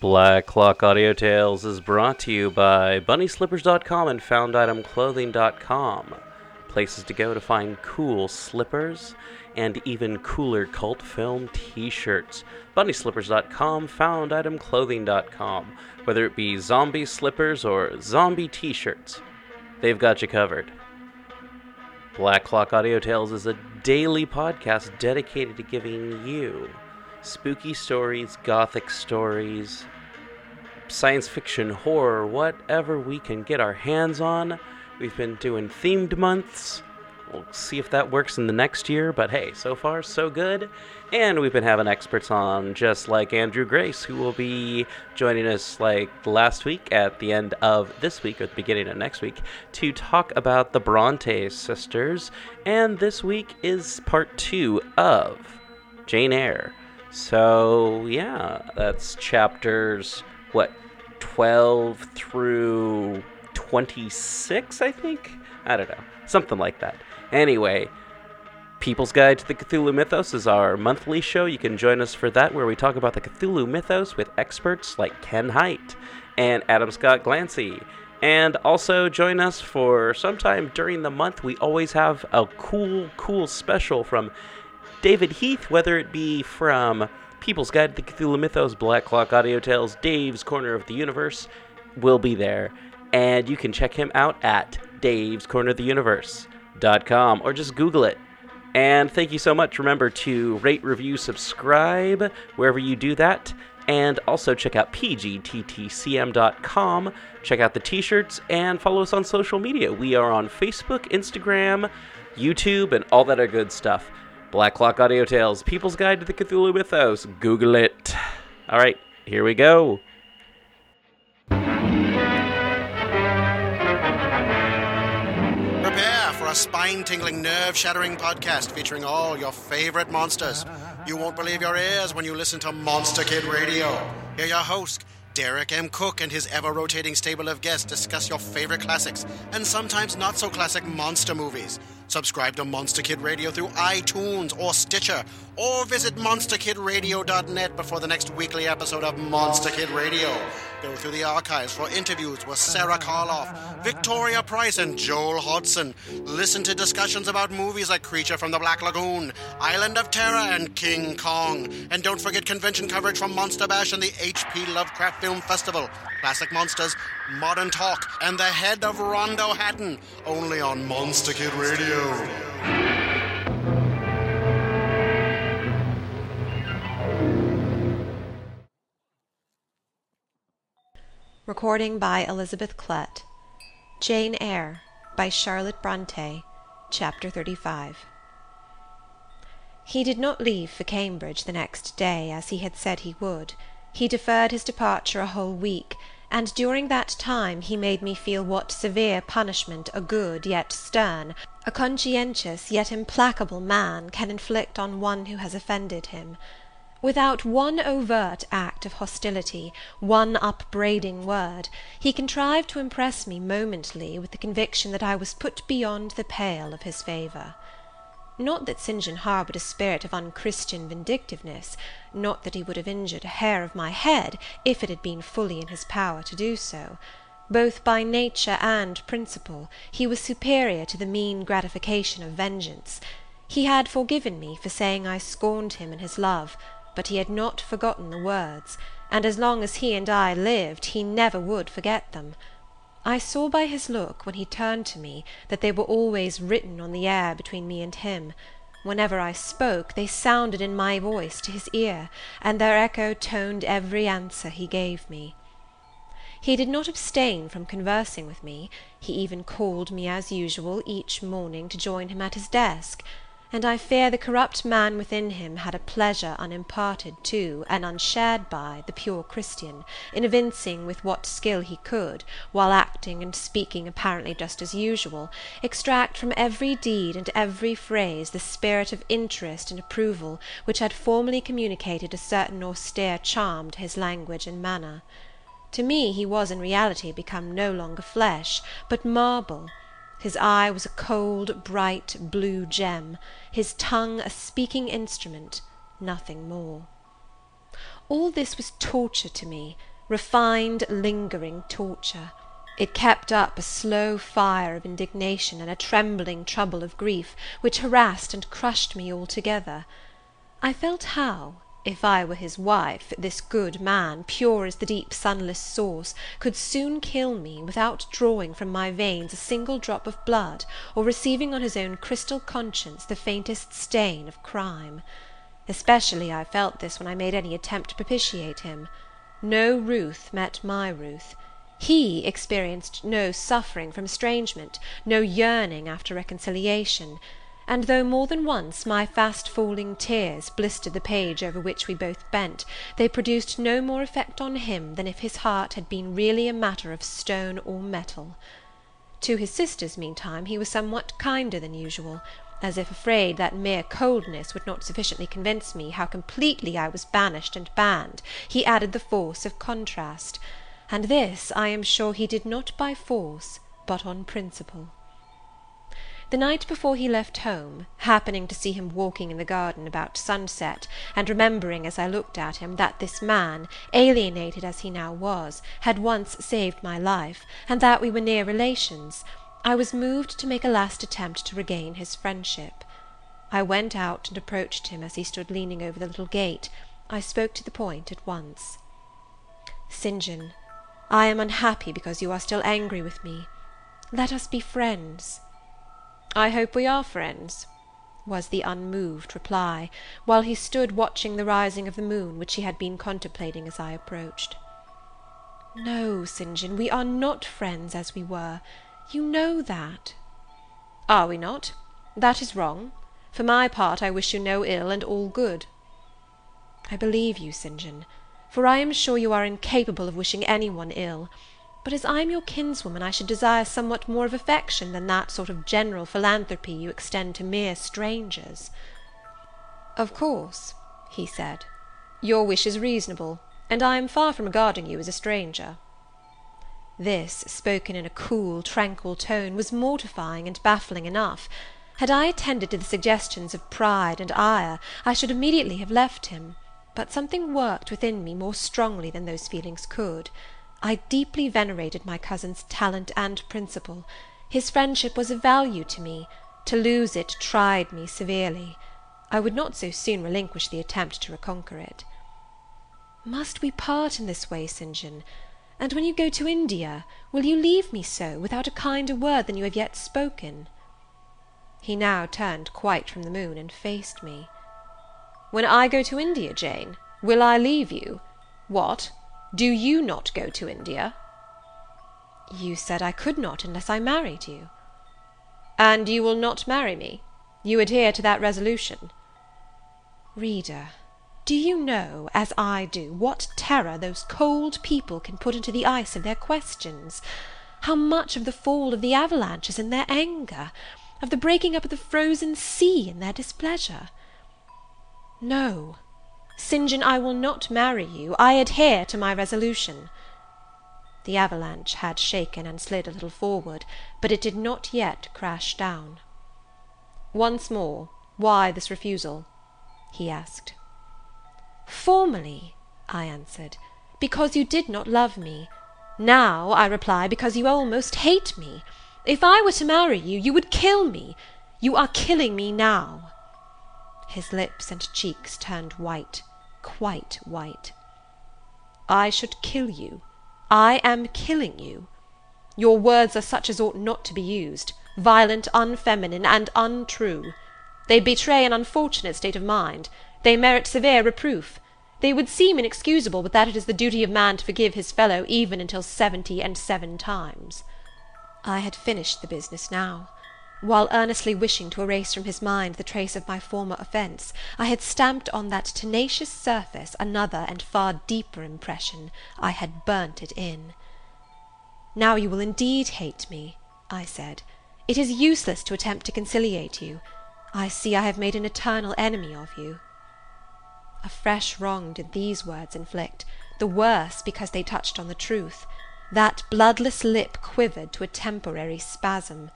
Black Clock Audio Tales is brought to you by BunnySlippers.com and FoundItemClothing.com. Places to go to find cool slippers and even cooler cult film t shirts. BunnySlippers.com, FoundItemClothing.com. Whether it be zombie slippers or zombie t shirts, they've got you covered. Black Clock Audio Tales is a daily podcast dedicated to giving you spooky stories, gothic stories, science fiction, horror, whatever we can get our hands on. We've been doing themed months. We'll see if that works in the next year, but hey, so far so good. And we've been having experts on, just like Andrew Grace, who will be joining us like last week at the end of this week or the beginning of next week to talk about the Bronte sisters. And this week is part two of Jane Eyre. So, yeah, that's chapters, what, 12 through 26, I think? I don't know. Something like that. Anyway, People's Guide to the Cthulhu Mythos is our monthly show. You can join us for that, where we talk about the Cthulhu Mythos with experts like Ken Hite and Adam Scott Glancy. And also join us for sometime during the month. We always have a cool, cool special from David Heath, whether it be from People's Guide to the Cthulhu Mythos, Black Clock Audio Tales, Dave's Corner of the Universe, will be there. And you can check him out at Dave's Corner of the Universe.com or just Google it. And thank you so much. Remember to rate, review, subscribe wherever you do that. And also check out pgttcm.com. Check out the t shirts and follow us on social media. We are on Facebook, Instagram, YouTube, and all that good stuff. Black Clock Audio Tales, People's Guide to the Cthulhu Mythos. Google it. All right, here we go. Prepare for a spine tingling, nerve shattering podcast featuring all your favorite monsters. You won't believe your ears when you listen to Monster Kid Radio. Hear your host, Derek M. Koch, and his ever rotating stable of guests discuss your favorite classics and sometimes not so classic monster movies. Subscribe to Monster Kid Radio through iTunes or Stitcher, or visit monsterkidradio.net before the next weekly episode of Monster Kid Radio. Go through the archives for interviews with Sarah Karloff, Victoria Price, and Joel Hodgson. Listen to discussions about movies like Creature from the Black Lagoon, Island of Terror, and King Kong. And don't forget convention coverage from Monster Bash and the H.P. Lovecraft Film Festival. Classic Monsters, Modern Talk, and the head of Rondo Hatton. Only on Monster Kid Radio. Recording by Elizabeth Klett. Jane Eyre by Charlotte Bronte. Chapter 35 He did not leave for Cambridge the next day, as he had said he would. He deferred his departure a whole week, and during that time he made me feel what severe punishment a good yet stern, a conscientious yet implacable man can inflict on one who has offended him. Without one overt act of hostility, one upbraiding word, he contrived to impress me momently with the conviction that I was put beyond the pale of his favour. Not that St. John harboured a spirit of unchristian vindictiveness; not that he would have injured a hair of my head, if it had been fully in his power to do so. Both by nature and principle, he was superior to the mean gratification of vengeance. He had forgiven me for saying I scorned him in his love but he had not forgotten the words, and as long as he and I lived he never would forget them. I saw by his look, when he turned to me, that they were always written on the air between me and him. Whenever I spoke, they sounded in my voice to his ear, and their echo toned every answer he gave me. He did not abstain from conversing with me; he even called me as usual each morning to join him at his desk and I fear the corrupt man within him had a pleasure unimparted to, and unshared by, the pure Christian, in evincing with what skill he could, while acting and speaking apparently just as usual, extract from every deed and every phrase the spirit of interest and approval which had formerly communicated a certain austere charm to his language and manner. To me he was in reality become no longer flesh, but marble. His eye was a cold, bright, blue gem; his tongue a speaking instrument, nothing more. All this was torture to me, refined, lingering torture. It kept up a slow fire of indignation and a trembling trouble of grief, which harassed and crushed me altogether. I felt how, if I were his wife, this good man, pure as the deep sunless source, could soon kill me, without drawing from my veins a single drop of blood, or receiving on his own crystal conscience the faintest stain of crime. Especially I felt this when I made any attempt to propitiate him. No Ruth met my Ruth. He experienced no suffering from estrangement, no yearning after reconciliation; and though more than once my fast falling tears blistered the page over which we both bent, they produced no more effect on him than if his heart had been really a matter of stone or metal. To his sisters, meantime, he was somewhat kinder than usual as if afraid that mere coldness would not sufficiently convince me how completely I was banished and banned, he added the force of contrast and this I am sure he did not by force, but on principle. The night before he left home, happening to see him walking in the garden about sunset, and remembering, as I looked at him, that this man, alienated as he now was, had once saved my life, and that we were near relations, I was moved to make a last attempt to regain his friendship. I went out and approached him as he stood leaning over the little gate. I spoke to the point at once. St. John, I am unhappy because you are still angry with me. Let us be friends." "I hope we are friends," was the unmoved reply, while he stood watching the rising of the moon, which he had been contemplating as I approached. "No, St. John, we are not friends as we were. You know that." "Are we not? That is wrong. For my part, I wish you no ill, and all good." "I believe you, St. John for I am sure you are incapable of wishing any one ill; but as I am your kinswoman, I should desire somewhat more of affection than that sort of general philanthropy you extend to mere strangers." "Of course," he said, "your wish is reasonable, and I am far from regarding you as a stranger." This, spoken in a cool, tranquil tone, was mortifying and baffling enough. Had I attended to the suggestions of pride and ire, I should immediately have left him but something worked within me more strongly than those feelings could. I deeply venerated my cousin's talent and principle. His friendship was of value to me; to lose it tried me severely. I would not so soon relinquish the attempt to reconquer it. "Must we part in this way, St. John? And when you go to India, will you leave me so, without a kinder word than you have yet spoken?" He now turned quite from the moon, and faced me. When I go to India, Jane, will I leave you? What! Do you not go to India?" "You said I could not unless I married you." "And you will not marry me? You adhere to that resolution?" Reader, do you know, as I do, what terror those cold people can put into the ice of their questions? How much of the fall of the avalanche is in their anger? of the breaking up of the frozen sea in their displeasure? No, St. John, I will not marry you. I adhere to my resolution." The avalanche had shaken and slid a little forward, but it did not yet crash down. "Once more, why this refusal?" he asked. "Formerly," I answered, "because you did not love me; now, I reply, because you almost hate me. If I were to marry you, you would kill me. You are killing me now. His lips and cheeks turned white, quite white. "I should kill you. I am killing you. Your words are such as ought not to be used, violent, unfeminine, and untrue. They betray an unfortunate state of mind; they merit severe reproof. They would seem inexcusable but that it is the duty of man to forgive his fellow even until seventy and seven times." I had finished the business now. While earnestly wishing to erase from his mind the trace of my former offence, I had stamped on that tenacious surface another and far deeper impression, I had burnt it in. "Now you will indeed hate me," I said. "It is useless to attempt to conciliate you. I see I have made an eternal enemy of you." A fresh wrong did these words inflict, the worse because they touched on the truth. That bloodless lip quivered to a temporary spasm.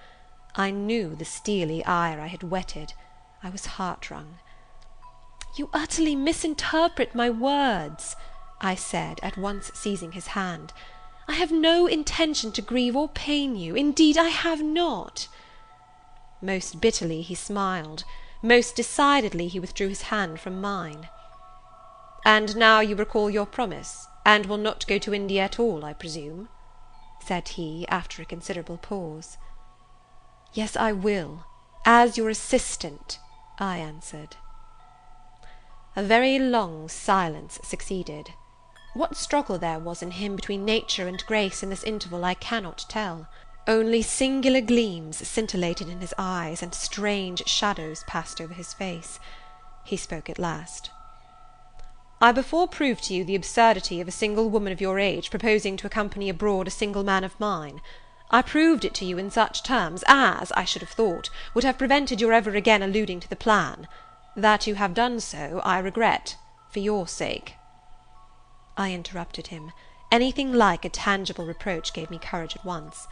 I knew the steely ire I had whetted. I was heart wrung. "You utterly misinterpret my words," I said, at once seizing his hand, "I have no intention to grieve or pain you, indeed I have not." Most bitterly he smiled, most decidedly he withdrew his hand from mine. "And now you recall your promise, and will not go to India at all, I presume?" said he, after a considerable pause. "Yes, I will, as your assistant," I answered. A very long silence succeeded. What struggle there was in him between nature and grace in this interval I cannot tell. Only singular gleams scintillated in his eyes, and strange shadows passed over his face. He spoke at last. "I before proved to you the absurdity of a single woman of your age proposing to accompany abroad a single man of mine. I proved it to you in such terms as, I should have thought, would have prevented your ever again alluding to the plan. That you have done so, I regret, for your sake." I interrupted him. Anything like a tangible reproach gave me courage at once.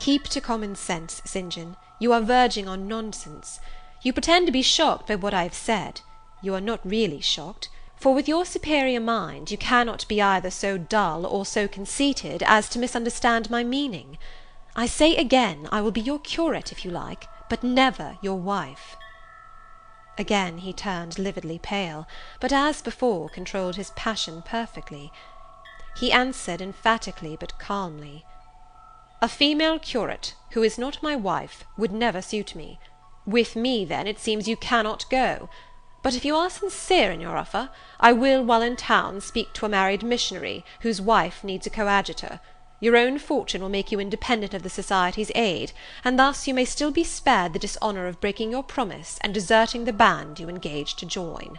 Keep to common sense, St. John; you are verging on nonsense. You pretend to be shocked by what I have said. You are not really shocked; for with your superior mind, you cannot be either so dull or so conceited as to misunderstand my meaning. I say again, I will be your curate, if you like, but never your wife." Again he turned lividly pale, but, as before, controlled his passion perfectly. He answered emphatically but calmly. A female curate, who is not my wife, would never suit me. With me, then, it seems you cannot go. But if you are sincere in your offer, I will, while in town, speak to a married missionary, whose wife needs a coadjutor. Your own fortune will make you independent of the Society's aid, and thus you may still be spared the dishonour of breaking your promise and deserting the band you engaged to join.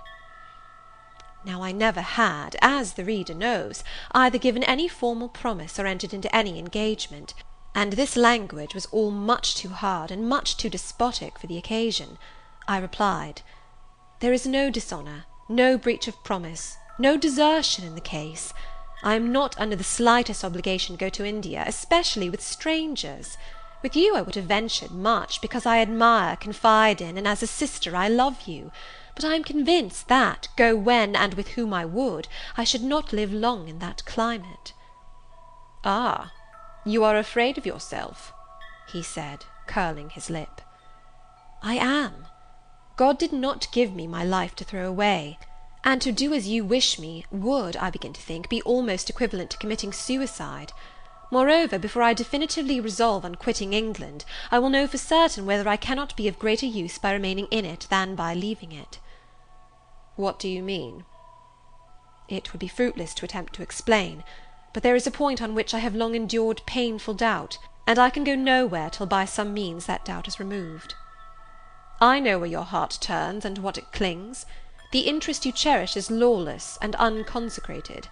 Now I never had, as the reader knows, either given any formal promise or entered into any engagement and this language was all much too hard and much too despotic for the occasion. I replied, "There is no dishonour, no breach of promise, no desertion in the case. I am not under the slightest obligation to go to India, especially with strangers. With you I would have ventured much, because I admire, confide in, and as a sister I love you; but I am convinced that, go when and with whom I would, I should not live long in that climate." "Ah! You are afraid of yourself," he said, curling his lip. "I am. God did not give me my life to throw away; and to do as you wish me, would, I begin to think, be almost equivalent to committing suicide. Moreover, before I definitively resolve on quitting England, I will know for certain whether I cannot be of greater use by remaining in it than by leaving it." "What do you mean?" It would be fruitless to attempt to explain but there is a point on which I have long endured painful doubt, and I can go nowhere till by some means that doubt is removed. I know where your heart turns, and what it clings. The interest you cherish is lawless and unconsecrated.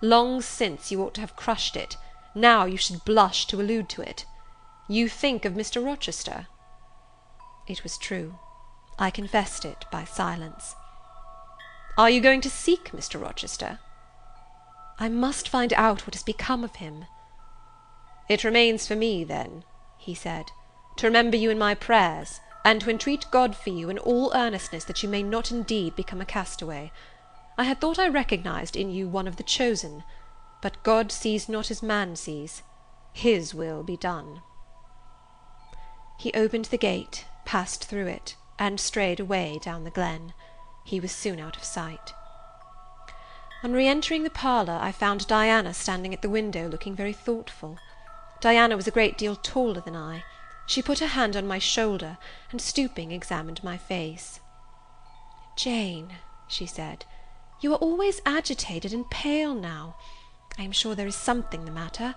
Long since you ought to have crushed it; now you should blush to allude to it. You think of Mr. Rochester?" It was true. I confessed it by silence. "Are you going to seek Mr. Rochester?" I must find out what has become of him." "It remains for me, then," he said, "to remember you in my prayers, and to entreat God for you, in all earnestness, that you may not indeed become a castaway. I had thought I recognized in you one of the chosen; but God sees not as man sees. His will be done." He opened the gate, passed through it, and strayed away down the glen. He was soon out of sight. On re entering the parlour, I found Diana standing at the window, looking very thoughtful. Diana was a great deal taller than I. She put her hand on my shoulder, and stooping, examined my face. "Jane," she said, "you are always agitated and pale now. I am sure there is something the matter.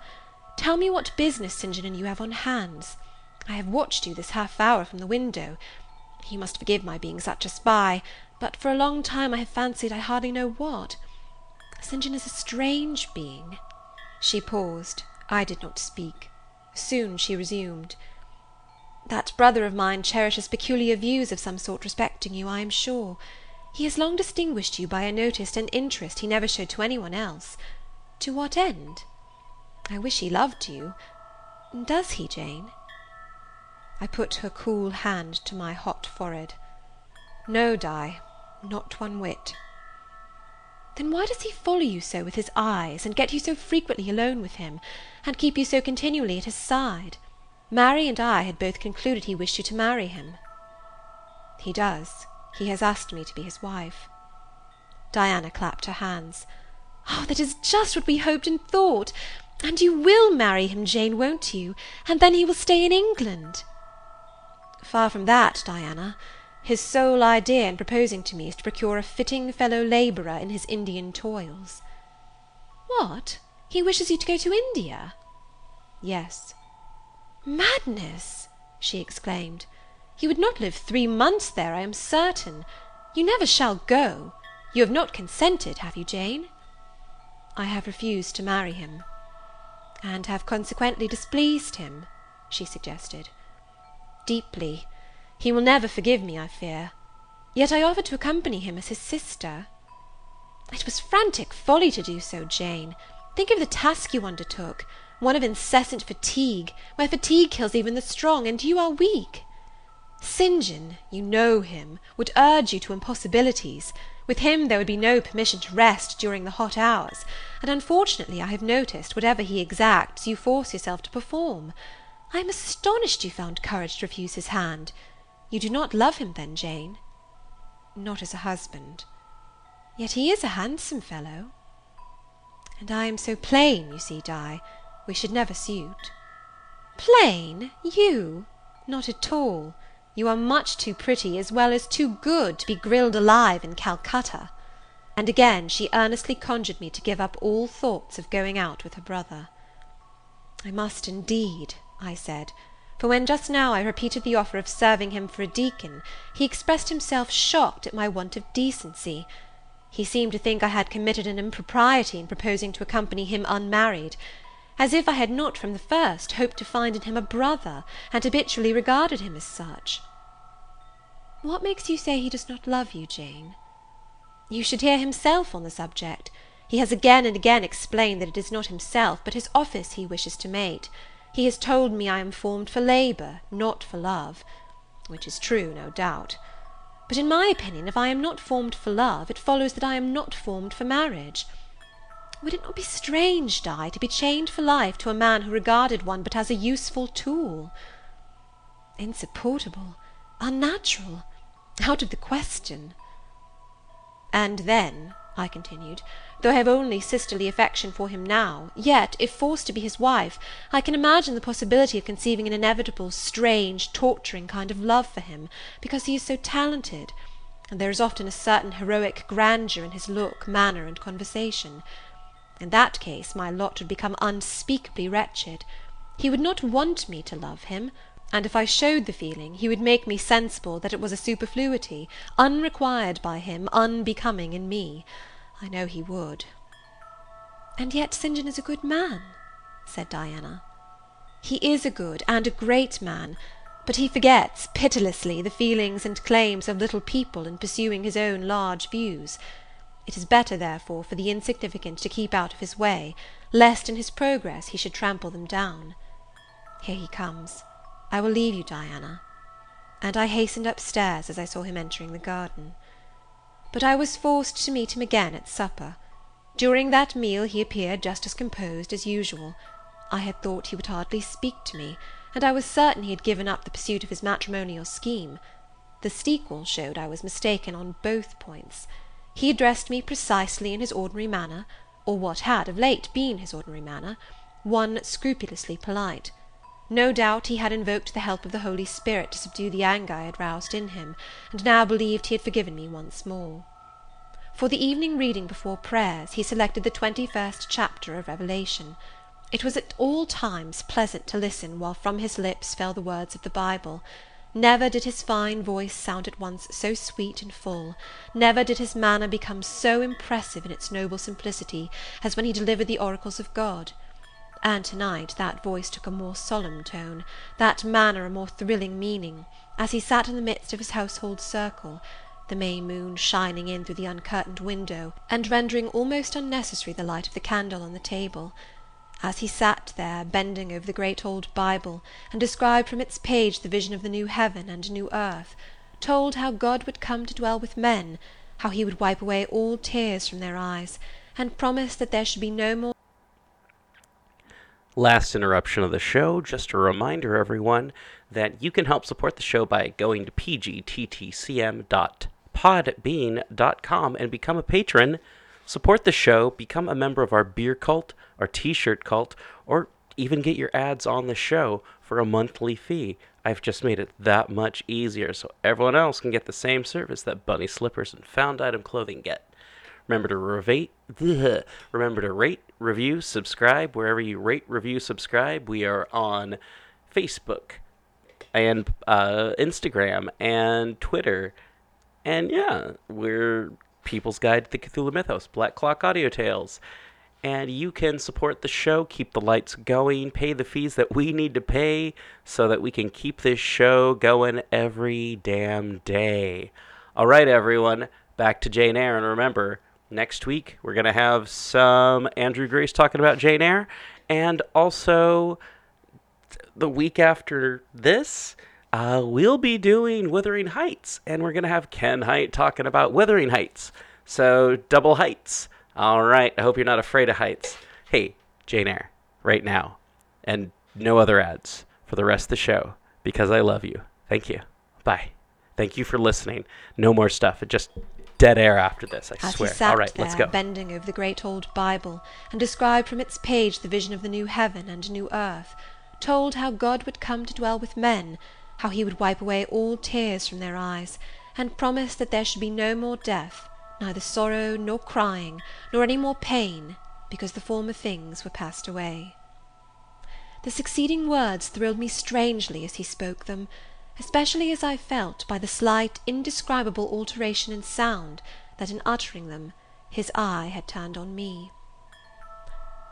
Tell me what business St. John and you have on hands. I have watched you this half hour from the window. You must forgive my being such a spy, but for a long time I have fancied I hardly know what. St. John is a strange being." She paused. I did not speak. Soon she resumed. "That brother of mine cherishes peculiar views of some sort respecting you, I am sure. He has long distinguished you by a notice and interest he never showed to any one else. To what end? I wish he loved you. Does he, Jane?" I put her cool hand to my hot forehead. "No, Di, not one whit." then why does he follow you so with his eyes, and get you so frequently alone with him, and keep you so continually at his side? Mary and I had both concluded he wished you to marry him." "He does. He has asked me to be his wife." Diana clapped her hands. "Oh, that is just what we hoped and thought! And you will marry him, Jane, won't you? And then he will stay in England?" "Far from that, Diana. His sole idea in proposing to me is to procure a fitting fellow labourer in his Indian toils." "What! He wishes you to go to India?" "Yes." "Madness!" she exclaimed. "You would not live three months there, I am certain. You never shall go. You have not consented, have you, Jane?" "I have refused to marry him." "And have consequently displeased him?" she suggested. "Deeply. He will never forgive me, I fear. Yet I offered to accompany him as his sister." "It was frantic folly to do so, Jane. Think of the task you undertook one of incessant fatigue, where fatigue kills even the strong, and you are weak. St. John, you know him, would urge you to impossibilities; with him there would be no permission to rest during the hot hours, and unfortunately I have noticed, whatever he exacts, you force yourself to perform. I am astonished you found courage to refuse his hand. You do not love him then, Jane?" "Not as a husband." "Yet he is a handsome fellow." "And I am so plain, you see, Di. We should never suit." "Plain! You? Not at all. You are much too pretty, as well as too good, to be grilled alive in Calcutta." And again she earnestly conjured me to give up all thoughts of going out with her brother. "I must indeed," I said, for when just now I repeated the offer of serving him for a deacon, he expressed himself shocked at my want of decency. He seemed to think I had committed an impropriety in proposing to accompany him unmarried as if I had not from the first hoped to find in him a brother, and habitually regarded him as such. What makes you say he does not love you, Jane? You should hear himself on the subject. He has again and again explained that it is not himself, but his office he wishes to mate. He has told me I am formed for labour, not for love; which is true, no doubt. But in my opinion, if I am not formed for love, it follows that I am not formed for marriage. Would it not be strange, Di, to be chained for life to a man who regarded one but as a useful tool?" "Insupportable! unnatural! out of the question." "And then," I continued, "though I have only sisterly affection for him now, yet, if forced to be his wife, I can imagine the possibility of conceiving an inevitable, strange, torturing kind of love for him, because he is so talented; and there is often a certain heroic grandeur in his look, manner, and conversation. In that case my lot would become unspeakably wretched. He would not want me to love him, and if I showed the feeling, he would make me sensible that it was a superfluity, unrequired by him, unbecoming in me. I know he would." "And yet St. John is a good man," said Diana. "He is a good and a great man, but he forgets, pitilessly, the feelings and claims of little people in pursuing his own large views. It is better, therefore, for the insignificant to keep out of his way, lest in his progress he should trample them down. Here he comes. I will leave you, Diana." And I hastened up stairs as I saw him entering the garden. But I was forced to meet him again at supper. During that meal he appeared just as composed as usual. I had thought he would hardly speak to me, and I was certain he had given up the pursuit of his matrimonial scheme. The sequel showed I was mistaken on both points. He addressed me precisely in his ordinary manner, or what had of late been his ordinary manner, one scrupulously polite. No doubt he had invoked the help of the Holy Spirit to subdue the anger I had roused in him, and now believed he had forgiven me once more. For the evening reading before prayers, he selected the twenty-first chapter of Revelation. It was at all times pleasant to listen while from his lips fell the words of the Bible. Never did his fine voice sound at once so sweet and full, never did his manner become so impressive in its noble simplicity, as when he delivered the oracles of God; and to night that voice took a more solemn tone, that manner a more thrilling meaning, as he sat in the midst of his household circle, the May moon shining in through the uncurtained window, and rendering almost unnecessary the light of the candle on the table as he sat there, bending over the great old Bible, and described from its page the vision of the new heaven and new earth; told how God would come to dwell with men, how he would wipe away all tears from their eyes, and promised that there should be no more Last interruption of the show. Just a reminder, everyone, that you can help support the show by going to pgttcm.podbean.com and become a patron. Support the show, become a member of our beer cult, our t shirt cult, or even get your ads on the show for a monthly fee. I've just made it that much easier so everyone else can get the same service that Bunny Slippers and Found Item Clothing get. Remember to rate, remember to rate, review, subscribe wherever you rate, review, subscribe. We are on Facebook and uh, Instagram and Twitter, and yeah, we're People's Guide to the Cthulhu Mythos, Black Clock Audio Tales. And you can support the show, keep the lights going, pay the fees that we need to pay so that we can keep this show going every damn day. All right, everyone, back to Jane Eyre. And remember, next week we're going to have some Andrew Grace talking about Jane Eyre. And also, the week after this, uh, we'll be doing Wuthering Heights. And we're going to have Ken Hite talking about Wuthering Heights. So, double heights. All right. I hope you're not afraid of heights. Hey, Jane Eyre, right now. And no other ads for the rest of the show because I love you. Thank you. Bye. Thank you for listening. No more stuff. It just dead air after this, I As swear. he sat All right, there, let's go. bending over the great old Bible, and described from its page the vision of the new heaven and new earth, told how God would come to dwell with men, how he would wipe away all tears from their eyes, and promise that there should be no more death, neither sorrow nor crying, nor any more pain, because the former things were passed away. The succeeding words thrilled me strangely as he spoke them, especially as I felt, by the slight indescribable alteration in sound, that in uttering them his eye had turned on me.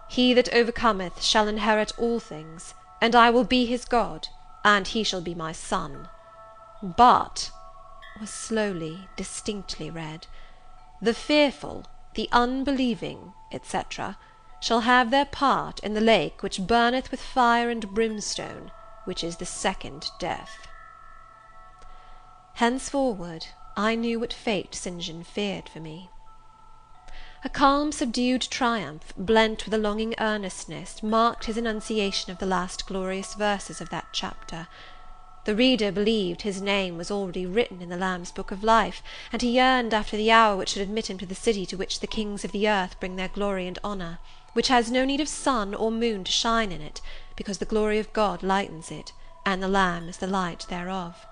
"He that overcometh shall inherit all things, and I will be his God, and he shall be my son. But," was slowly, distinctly read, "the fearful, the unbelieving, etc., shall have their part in the lake which burneth with fire and brimstone, which is the second death." Henceforward I knew what fate St. John feared for me. A calm subdued triumph, blent with a longing earnestness, marked his enunciation of the last glorious verses of that chapter. The reader believed his name was already written in the Lamb's book of life, and he yearned after the hour which should admit him to the city to which the kings of the earth bring their glory and honour, which has no need of sun or moon to shine in it, because the glory of God lightens it, and the Lamb is the light thereof.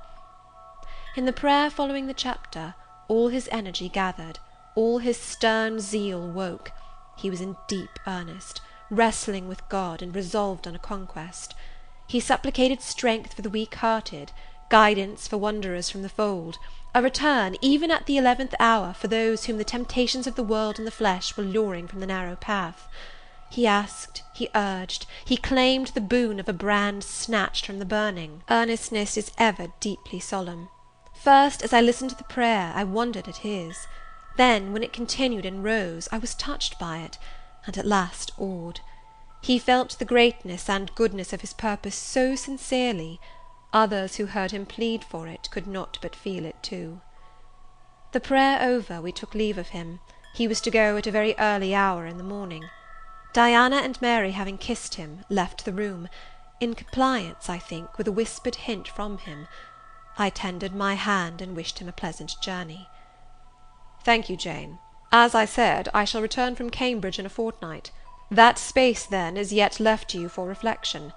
In the prayer following the chapter, all his energy gathered, all his stern zeal woke; he was in deep earnest, wrestling with God, and resolved on a conquest. He supplicated strength for the weak hearted, guidance for wanderers from the fold, a return, even at the eleventh hour, for those whom the temptations of the world and the flesh were luring from the narrow path. He asked, he urged, he claimed the boon of a brand snatched from the burning. Earnestness is ever deeply solemn. First, as I listened to the prayer, I wondered at his; then, when it continued and rose, I was touched by it, and at last awed. He felt the greatness and goodness of his purpose so sincerely, others who heard him plead for it could not but feel it too. The prayer over, we took leave of him; he was to go at a very early hour in the morning. Diana and Mary having kissed him, left the room, in compliance, I think, with a whispered hint from him. I tendered my hand, and wished him a pleasant journey. "Thank you, Jane. As I said, I shall return from Cambridge in a fortnight. That space, then, is yet left to you for reflection.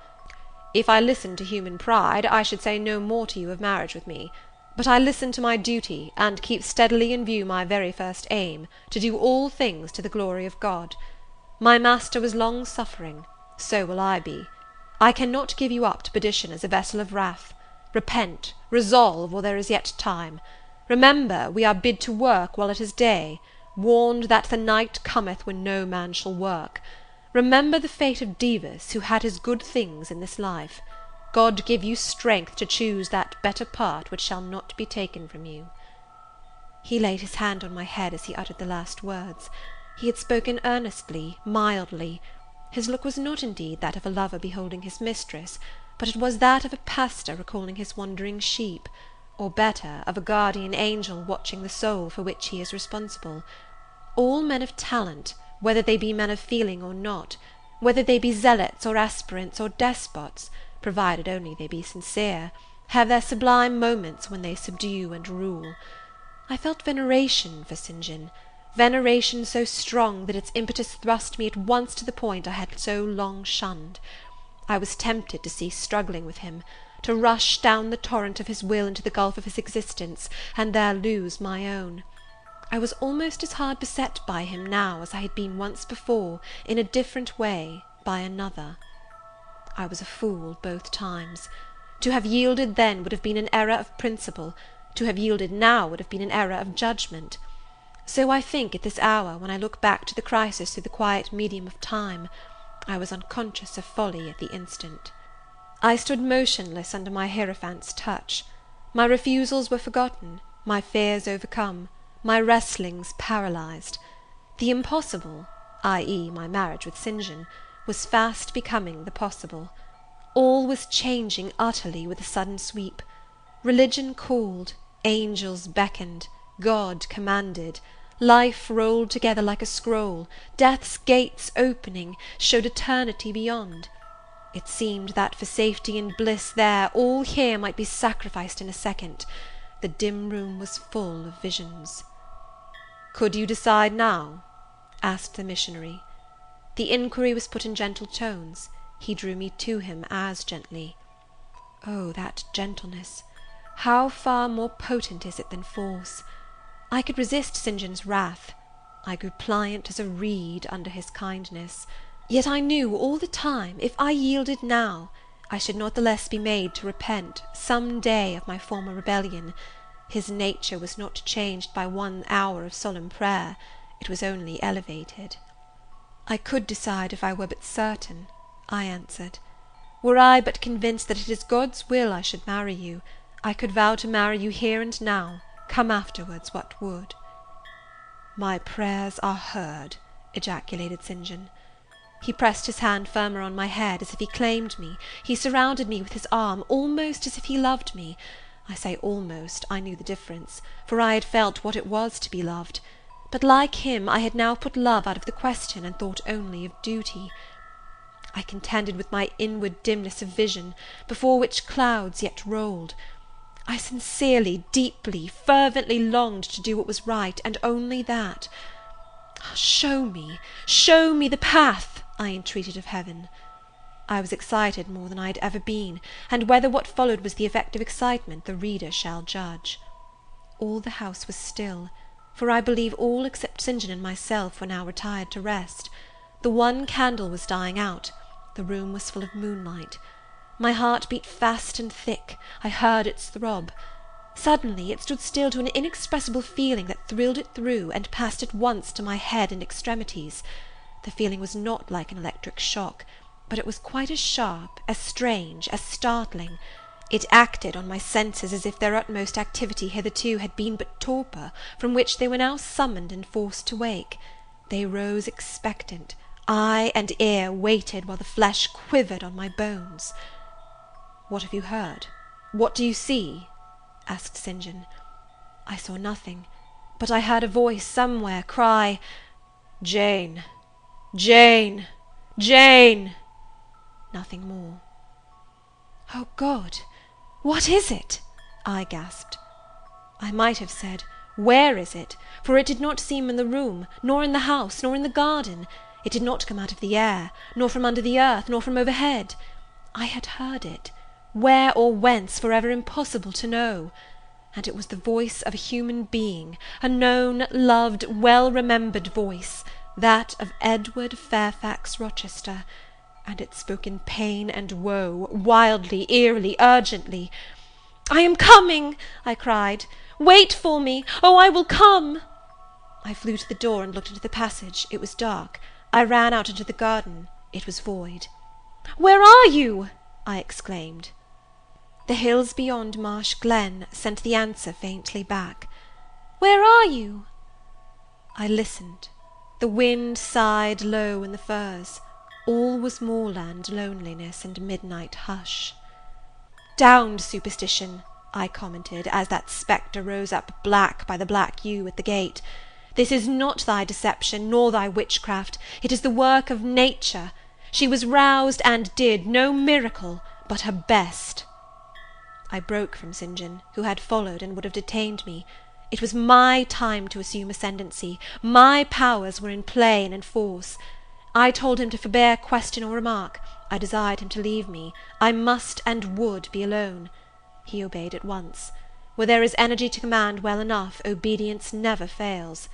If I listened to human pride, I should say no more to you of marriage with me; but I listen to my duty, and keep steadily in view my very first aim, to do all things to the glory of God. My Master was long suffering; so will I be. I cannot give you up to perdition as a vessel of wrath. Repent, resolve, while there is yet time. Remember, we are bid to work while it is day, warned that the night cometh when no man shall work. Remember the fate of Dives, who had his good things in this life. God give you strength to choose that better part which shall not be taken from you." He laid his hand on my head as he uttered the last words. He had spoken earnestly, mildly. His look was not, indeed, that of a lover beholding his mistress but it was that of a pastor recalling his wandering sheep. Or better, of a guardian angel watching the soul for which he is responsible. All men of talent, whether they be men of feeling or not, whether they be zealots or aspirants or despots, provided only they be sincere, have their sublime moments when they subdue and rule. I felt veneration for St. John, veneration so strong that its impetus thrust me at once to the point I had so long shunned. I was tempted to cease struggling with him, to rush down the torrent of his will into the gulf of his existence, and there lose my own. I was almost as hard beset by him now as I had been once before, in a different way, by another. I was a fool both times. To have yielded then would have been an error of principle; to have yielded now would have been an error of judgment. So I think at this hour, when I look back to the crisis through the quiet medium of time. I was unconscious of folly at the instant. I stood motionless under my hierophant's touch. My refusals were forgotten, my fears overcome my wrestlings paralyzed. The impossible, i.e. my marriage with St. John, was fast becoming the possible. All was changing utterly with a sudden sweep. Religion called, angels beckoned, God commanded, life rolled together like a scroll, death's gates opening, showed eternity beyond. It seemed that for safety and bliss there all here might be sacrificed in a second. The dim room was full of visions. "Could you decide now?" asked the missionary. The inquiry was put in gentle tones; he drew me to him as gently. Oh, that gentleness! How far more potent is it than force! I could resist St. John's wrath; I grew pliant as a reed under his kindness; yet I knew all the time, if I yielded now, I should not the less be made to repent, some day, of my former rebellion. His nature was not changed by one hour of solemn prayer; it was only elevated. "I could decide if I were but certain," I answered. "Were I but convinced that it is God's will I should marry you, I could vow to marry you here and now, come afterwards what would." "My prayers are heard!" ejaculated St. John. He pressed his hand firmer on my head, as if he claimed me; he surrounded me with his arm, almost as if he loved me. I say almost, I knew the difference, for I had felt what it was to be loved; but, like him, I had now put love out of the question, and thought only of duty. I contended with my inward dimness of vision, before which clouds yet rolled. I sincerely, deeply, fervently longed to do what was right, and only that. Ah, "Show me, show me the path!" I entreated of Heaven. I was excited more than I had ever been, and whether what followed was the effect of excitement the reader shall judge. All the house was still; for I believe all except St. John and myself were now retired to rest. The one candle was dying out; the room was full of moonlight. My heart beat fast and thick; I heard its throb. Suddenly it stood still to an inexpressible feeling that thrilled it through, and passed at once to my head and extremities. The feeling was not like an electric shock but it was quite as sharp, as strange, as startling. It acted on my senses as if their utmost activity hitherto had been but torpor, from which they were now summoned and forced to wake. They rose expectant; eye and ear waited while the flesh quivered on my bones. "What have you heard? What do you see?" asked St. John. I saw nothing, but I heard a voice somewhere cry, "Jane! Jane! Jane!" Nothing more. "Oh, God! What is it?" I gasped. I might have said, "Where is it?" for it did not seem in the room, nor in the house, nor in the garden; it did not come out of the air, nor from under the earth, nor from overhead. I had heard it; where or whence, for ever impossible to know. And it was the voice of a human being, a known, loved, well remembered voice, that of Edward Fairfax Rochester and it spoke in pain and woe, wildly, eerily, urgently. "I am coming!" I cried. "Wait for me! Oh, I will come!" I flew to the door and looked into the passage; it was dark. I ran out into the garden; it was void. "Where are you?" I exclaimed. The hills beyond Marsh Glen sent the answer faintly back. "Where are you?" I listened. The wind sighed low in the firs. All was moorland loneliness and midnight hush. Down superstition! I commented, as that spectre rose up black by the black yew at the gate. "This is not thy deception, nor thy witchcraft; it is the work of nature. She was roused, and did no miracle, but her best." I broke from St. John, who had followed, and would have detained me. It was my time to assume ascendency; my powers were in play and in force. I told him to forbear question or remark; I desired him to leave me; I must and would be alone. He obeyed at once. Where there is energy to command well enough, obedience never fails.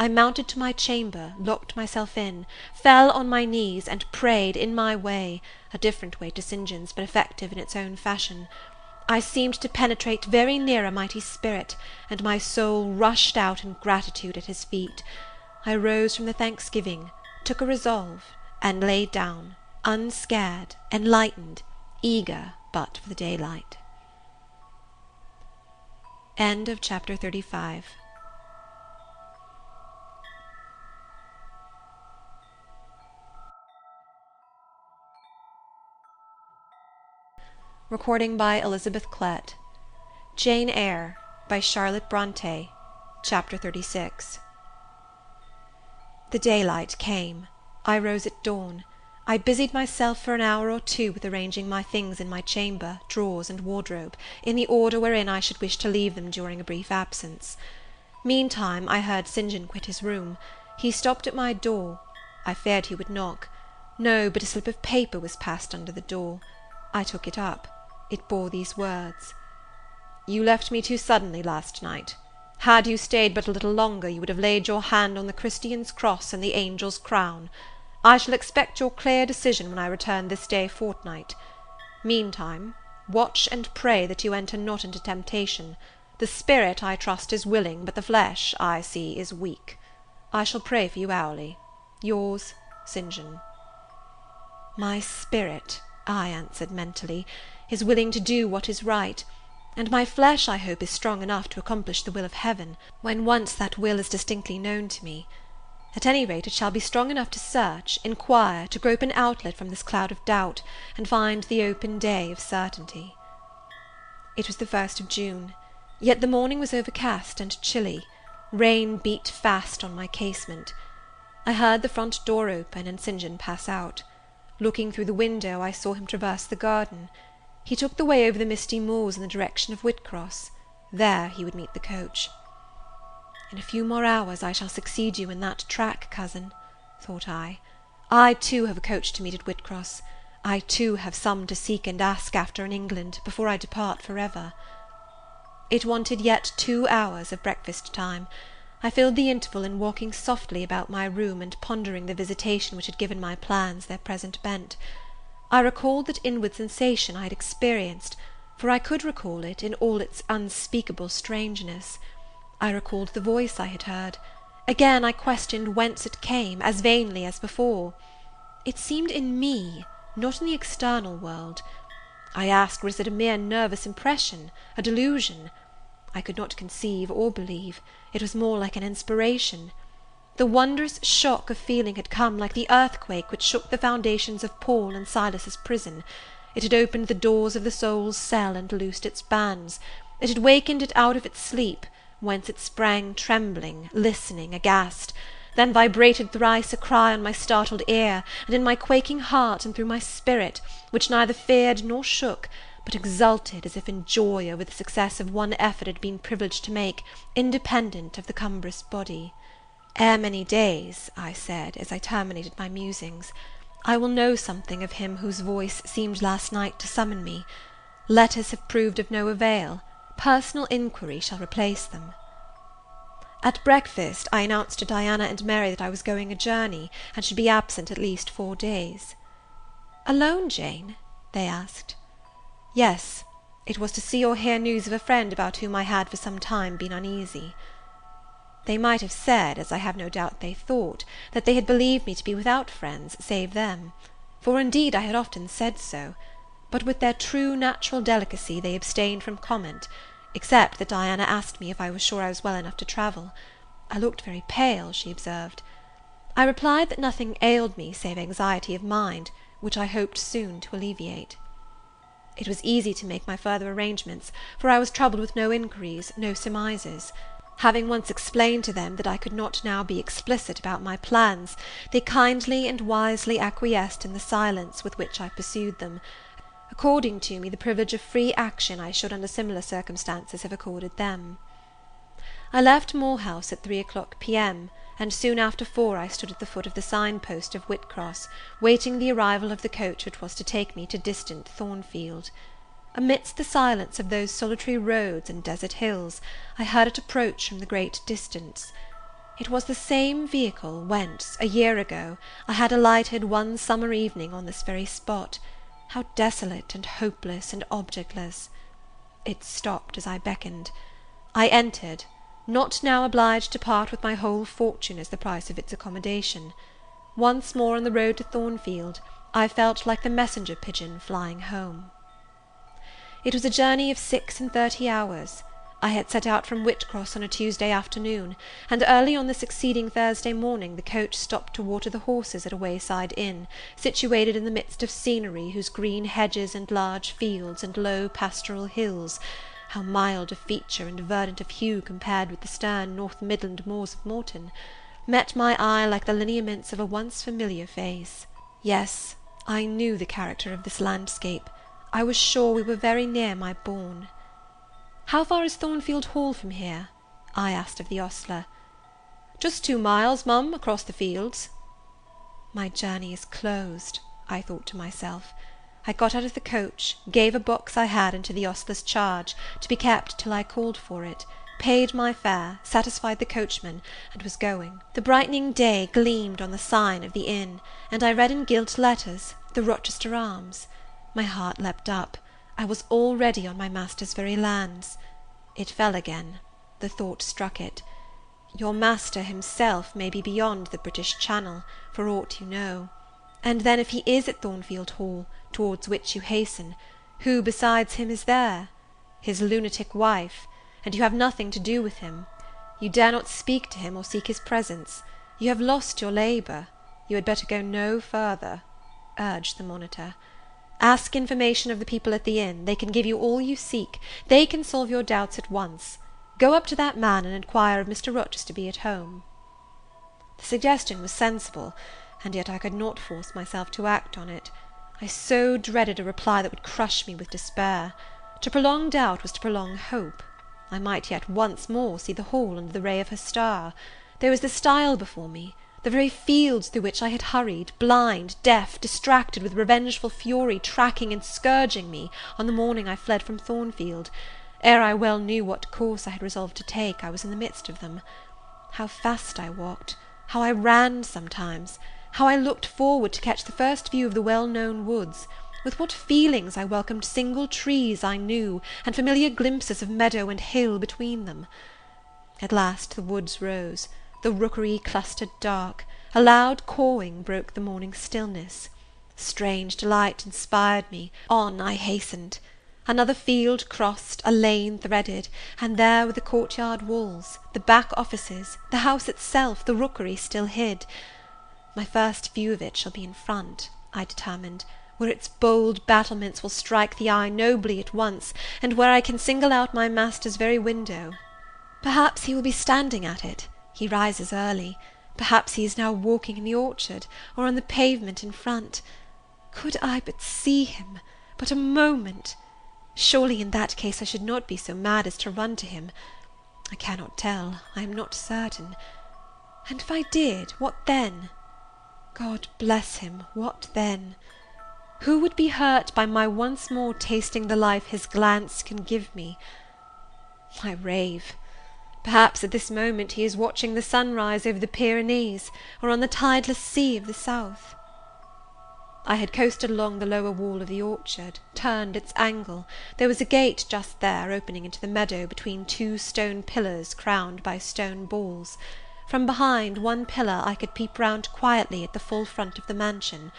I mounted to my chamber, locked myself in, fell on my knees, and prayed in my way, a different way to St. John's, but effective in its own fashion. I seemed to penetrate very near a mighty spirit, and my soul rushed out in gratitude at his feet. I rose from the thanksgiving, took a resolve, and lay down, unscared, enlightened, eager but for the daylight. End of Chapter 35 Recording by Elizabeth Klett Jane Eyre by Charlotte Bronte Chapter 36 The daylight came. I rose at dawn. I busied myself for an hour or two with arranging my things in my chamber, drawers, and wardrobe, in the order wherein I should wish to leave them during a brief absence. Meantime I heard St. John quit his room. He stopped at my door. I feared he would knock. No, but a slip of paper was passed under the door. I took it up. It bore these words: "You left me too suddenly last night. Had you stayed but a little longer, you would have laid your hand on the Christian's cross and the angel's crown. I shall expect your clear decision when I return this day fortnight. Meantime, watch and pray that you enter not into temptation. The spirit, I trust, is willing, but the flesh, I see, is weak. I shall pray for you hourly. Yours, St. John. My spirit, I answered mentally, is willing to do what is right, and my flesh, I hope, is strong enough to accomplish the will of Heaven, when once that will is distinctly known to me. At any rate, it shall be strong enough to search, inquire, to grope an outlet from this cloud of doubt, and find the open day of certainty. It was the first of June; yet the morning was overcast and chilly; rain beat fast on my casement. I heard the front door open, and St. John pass out. Looking through the window, I saw him traverse the garden. He took the way over the misty moors in the direction of Whitcross; there he would meet the coach. "In a few more hours I shall succeed you in that track, cousin," thought I. "I too have a coach to meet at Whitcross; I too have some to seek and ask after in England, before I depart for ever." It wanted yet two hours of breakfast time. I filled the interval in walking softly about my room, and pondering the visitation which had given my plans their present bent. I recalled that inward sensation I had experienced, for I could recall it, in all its unspeakable strangeness. I recalled the voice I had heard. Again I questioned whence it came, as vainly as before. It seemed in me, not in the external world. I asked was it a mere nervous impression, a delusion? I could not conceive or believe; it was more like an inspiration. The wondrous shock of feeling had come like the earthquake which shook the foundations of Paul and Silas's prison. It had opened the doors of the soul's cell and loosed its bands. It had wakened it out of its sleep whence it sprang trembling, listening, aghast; then vibrated thrice a cry on my startled ear, and in my quaking heart, and through my spirit, which neither feared nor shook, but exulted as if in joy over the success of one effort it had been privileged to make, independent of the cumbrous body. "Ere many days," I said, as I terminated my musings, "I will know something of him whose voice seemed last night to summon me. Letters have proved of no avail personal inquiry shall replace them." At breakfast I announced to Diana and Mary that I was going a journey, and should be absent at least four days. "Alone, Jane?" they asked. Yes; it was to see or hear news of a friend about whom I had for some time been uneasy. They might have said, as I have no doubt they thought, that they had believed me to be without friends, save them; for indeed I had often said so but with their true natural delicacy they abstained from comment, except that Diana asked me if I was sure I was well enough to travel. I looked very pale, she observed. I replied that nothing ailed me save anxiety of mind, which I hoped soon to alleviate. It was easy to make my further arrangements, for I was troubled with no inquiries, no surmises. Having once explained to them that I could not now be explicit about my plans, they kindly and wisely acquiesced in the silence with which I pursued them, according to me the privilege of free action I should under similar circumstances have accorded them. I left Moor House at three o'clock P.M., and soon after four I stood at the foot of the sign post of Whitcross, waiting the arrival of the coach which was to take me to distant Thornfield. Amidst the silence of those solitary roads and desert hills, I heard it approach from the great distance. It was the same vehicle whence, a year ago, I had alighted one summer evening on this very spot. How desolate, and hopeless, and objectless! It stopped as I beckoned. I entered, not now obliged to part with my whole fortune as the price of its accommodation. Once more on the road to Thornfield, I felt like the messenger pigeon flying home. It was a journey of six and thirty hours. I had set out from Whitcross on a Tuesday afternoon, and early on the succeeding Thursday morning the coach stopped to water the horses at a wayside inn, situated in the midst of scenery whose green hedges and large fields, and low pastoral hills how mild of feature and verdant of hue compared with the stern North Midland moors of Morton! met my eye like the lineaments of a once familiar face. Yes, I knew the character of this landscape. I was sure we were very near my bourne. "How far is Thornfield Hall from here?" I asked of the ostler. "Just two miles, Mum, across the fields." My journey is closed, I thought to myself. I got out of the coach, gave a box I had into the ostler's charge, to be kept till I called for it, paid my fare, satisfied the coachman, and was going. The brightening day gleamed on the sign of the inn, and I read in gilt letters, "The Rochester Arms." My heart leapt up. I was already on my master's very lands. It fell again. The thought struck it. Your master himself may be beyond the British Channel, for aught you know. And then if he is at Thornfield Hall, towards which you hasten, who besides him is there? His lunatic wife; and you have nothing to do with him. You dare not speak to him or seek his presence. You have lost your labour. You had better go no further," urged the monitor. Ask information of the people at the inn; they can give you all you seek; they can solve your doubts at once. Go up to that man and inquire if Mr. Rochester be at home." The suggestion was sensible, and yet I could not force myself to act on it. I so dreaded a reply that would crush me with despair. To prolong doubt was to prolong hope. I might yet once more see the Hall under the ray of her star. There was the stile before me the very fields through which I had hurried, blind, deaf, distracted, with revengeful fury tracking and scourging me, on the morning I fled from Thornfield. Ere I well knew what course I had resolved to take, I was in the midst of them. How fast I walked! how I ran sometimes! how I looked forward to catch the first view of the well known woods! with what feelings I welcomed single trees I knew, and familiar glimpses of meadow and hill between them! At last the woods rose the rookery clustered dark; a loud cawing broke the morning stillness. Strange delight inspired me; on I hastened. Another field crossed, a lane threaded, and there were the court yard walls, the back offices, the house itself, the rookery still hid. My first view of it shall be in front, I determined, where its bold battlements will strike the eye nobly at once, and where I can single out my master's very window. Perhaps he will be standing at it. He rises early. Perhaps he is now walking in the orchard, or on the pavement in front. Could I but see him! but a moment! Surely in that case I should not be so mad as to run to him. I cannot tell, I am not certain. And if I did, what then? God bless him, what then? Who would be hurt by my once more tasting the life his glance can give me? I rave. Perhaps at this moment he is watching the sunrise over the Pyrenees, or on the tideless sea of the south. I had coasted along the lower wall of the orchard, turned its angle; there was a gate just there, opening into the meadow between two stone pillars crowned by stone balls. From behind one pillar I could peep round quietly at the full front of the mansion.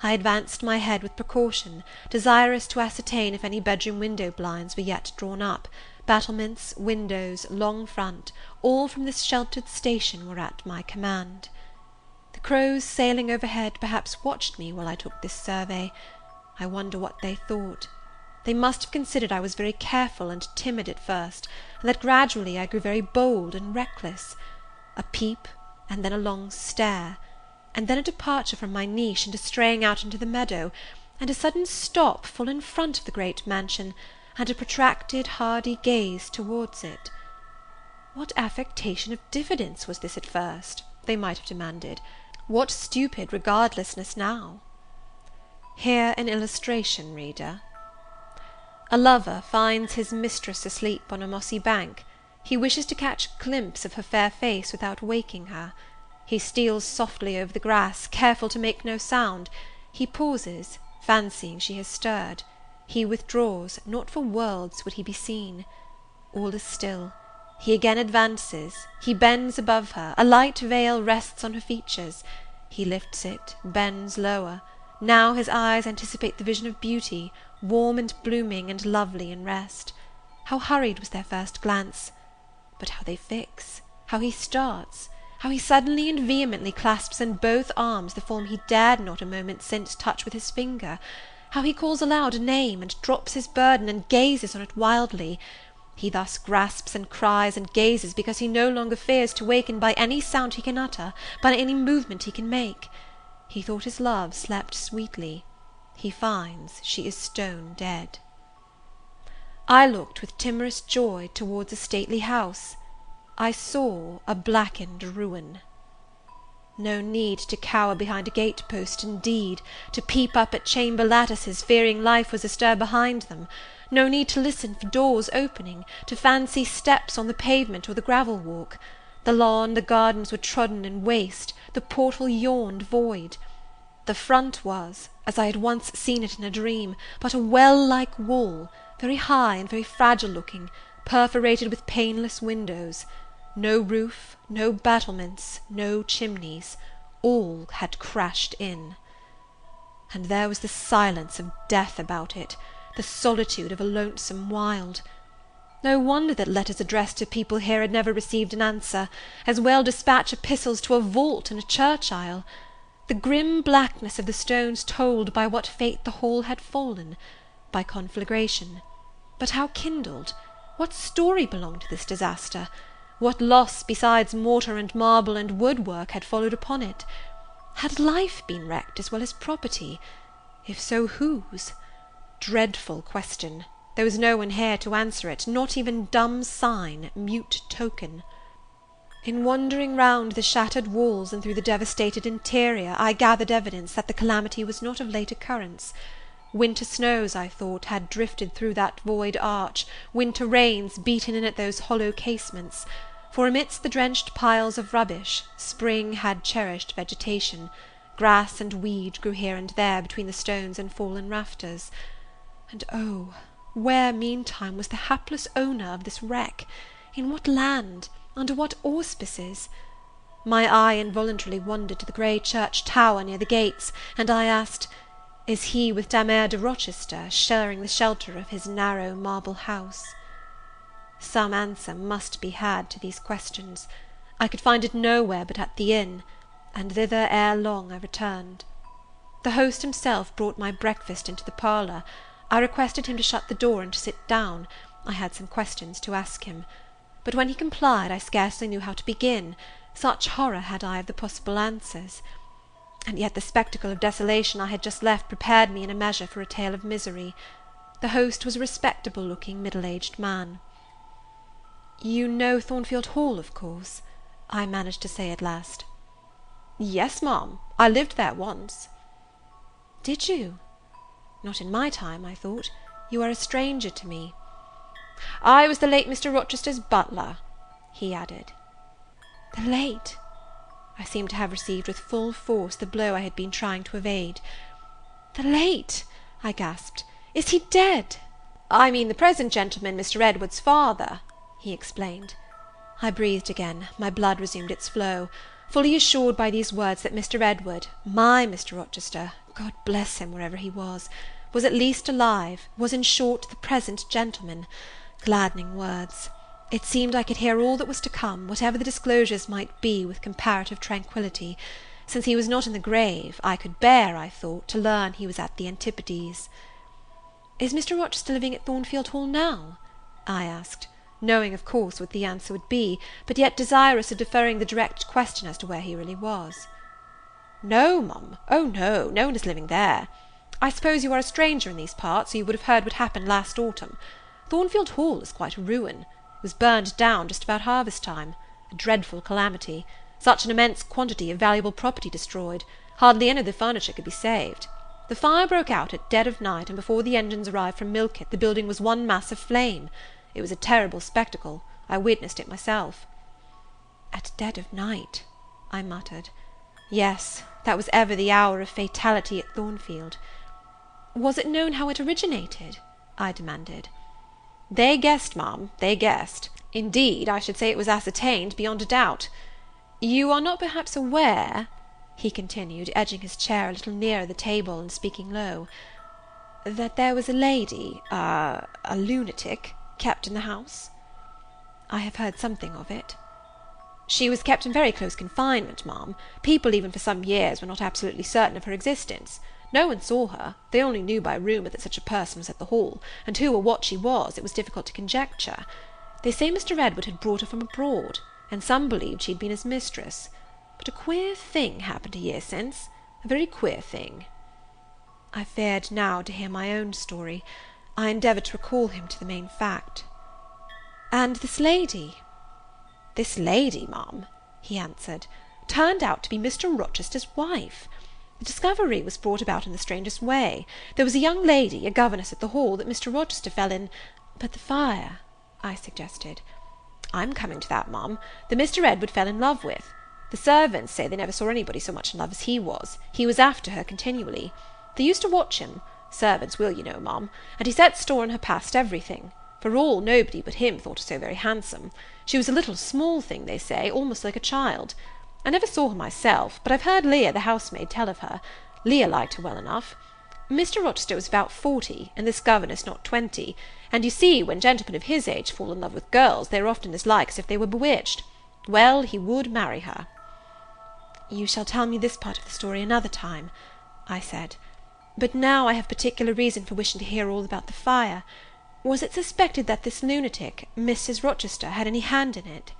I advanced my head with precaution, desirous to ascertain if any bedroom window blinds were yet drawn up battlements, windows, long front, all from this sheltered station were at my command. The crows sailing overhead perhaps watched me while I took this survey. I wonder what they thought. They must have considered I was very careful and timid at first, and that gradually I grew very bold and reckless. A peep, and then a long stare, and then a departure from my niche, and a straying out into the meadow, and a sudden stop full in front of the great mansion, and a protracted hardy gaze towards it. What affectation of diffidence was this at first? they might have demanded. What stupid regardlessness now? Here an illustration, reader. A lover finds his mistress asleep on a mossy bank. He wishes to catch a glimpse of her fair face without waking her. He steals softly over the grass, careful to make no sound. He pauses, fancying she has stirred. He withdraws, not for worlds would he be seen. All is still. He again advances, he bends above her, a light veil rests on her features. He lifts it, bends lower. Now his eyes anticipate the vision of beauty, warm and blooming and lovely in rest. How hurried was their first glance! But how they fix! how he starts! how he suddenly and vehemently clasps in both arms the form he dared not a moment since touch with his finger! How he calls aloud a name, and drops his burden, and gazes on it wildly! He thus grasps and cries and gazes because he no longer fears to waken by any sound he can utter, by any movement he can make. He thought his love slept sweetly he finds she is stone dead. I looked with timorous joy towards a stately house. I saw a blackened ruin. No need to cower behind a gate post, indeed, to peep up at chamber lattices, fearing life was astir behind them; no need to listen for doors opening, to fancy steps on the pavement or the gravel walk. The lawn, the gardens were trodden and waste, the portal yawned void. The front was, as I had once seen it in a dream, but a well like wall, very high and very fragile looking, perforated with paneless windows; no roof, no battlements, no chimneys, all had crashed in. And there was the silence of death about it, the solitude of a lonesome wild. No wonder that letters addressed to people here had never received an answer; as well despatch epistles to a vault in a church aisle. The grim blackness of the stones told by what fate the hall had fallen by conflagration. But how kindled? What story belonged to this disaster? What loss besides mortar and marble and woodwork had followed upon it? Had life been wrecked as well as property? If so, whose? Dreadful question! There was no one here to answer it, not even dumb sign, mute token. In wandering round the shattered walls and through the devastated interior, I gathered evidence that the calamity was not of late occurrence. Winter snows, I thought, had drifted through that void arch, winter rains beaten in at those hollow casements; for amidst the drenched piles of rubbish, spring had cherished vegetation; grass and weed grew here and there between the stones and fallen rafters. And oh! where, meantime, was the hapless owner of this wreck? in what land? under what auspices? My eye involuntarily wandered to the grey church tower near the gates, and I asked, Is he with Damer de Rochester sharing the shelter of his narrow marble house? Some answer must be had to these questions. I could find it nowhere but at the inn, and thither ere long I returned. The host himself brought my breakfast into the parlour. I requested him to shut the door and to sit down; I had some questions to ask him but when he complied I scarcely knew how to begin, such horror had I of the possible answers. And yet the spectacle of desolation I had just left prepared me in a measure for a tale of misery. The host was a respectable looking middle aged man. "You know Thornfield Hall, of course?" I managed to say at last. "Yes, Ma'am, I lived there once." "Did you? Not in my time, I thought. You are a stranger to me. I was the late Mr. Rochester's butler," he added. The late! I seemed to have received with full force the blow I had been trying to evade. "The late!" I gasped. "Is he dead?" "I mean the present gentleman, Mr. Edward's father," he explained. I breathed again, my blood resumed its flow, fully assured by these words that Mr. Edward, my Mr. Rochester, God bless him wherever he was, was at least alive, was in short the present gentleman. Gladdening words! It seemed I could hear all that was to come, whatever the disclosures might be, with comparative tranquillity. Since he was not in the grave, I could bear, I thought, to learn he was at the antipodes. Is Mr. Rochester living at Thornfield Hall now? I asked, knowing, of course, what the answer would be, but yet desirous of deferring the direct question as to where he really was. No, Mum, oh no, no one is living there. I suppose you are a stranger in these parts, or you would have heard what happened last autumn. Thornfield Hall is quite a ruin. It was burned down just about harvest time. A dreadful calamity. Such an immense quantity of valuable property destroyed. Hardly any of the furniture could be saved. The fire broke out at dead of night, and before the engines arrived from Millcote the building was one mass of flame. It was a terrible spectacle. I witnessed it myself. At dead of night, I muttered. Yes, that was ever the hour of fatality at Thornfield. Was it known how it originated? I demanded. They guessed, ma'am, they guessed. Indeed, I should say it was ascertained beyond a doubt. You are not perhaps aware, he continued, edging his chair a little nearer the table, and speaking low, that there was a lady, a, a lunatic, kept in the house? I have heard something of it. She was kept in very close confinement, ma'am. People even for some years were not absolutely certain of her existence. No one saw her; they only knew by rumour that such a person was at the Hall, and who or what she was it was difficult to conjecture. They say Mr. Edward had brought her from abroad, and some believed she had been his mistress. But a queer thing happened a year since, a very queer thing. I feared now to hear my own story. I endeavoured to recall him to the main fact. And this lady? "This lady, ma'am," he answered, "turned out to be Mr. Rochester's wife. The discovery was brought about in the strangest way. There was a young lady, a governess at the Hall, that Mr. Rochester fell in "But the fire," I suggested. "I'm coming to that, ma'am, that Mr. Edward fell in love with. The servants say they never saw anybody so much in love as he was. He was after her continually. They used to watch him servants will, you know, ma'am and he set store on her past everything. For all, nobody but him thought her so very handsome. She was a little small thing, they say, almost like a child. I never saw her myself, but I've heard Leah, the housemaid, tell of her. Leah liked her well enough. Mr. Rochester was about forty, and this governess not twenty, and you see, when gentlemen of his age fall in love with girls, they are often as like as if they were bewitched. Well, he would marry her. You shall tell me this part of the story another time, I said. But now I have particular reason for wishing to hear all about the fire. Was it suspected that this lunatic, Mrs. Rochester, had any hand in it?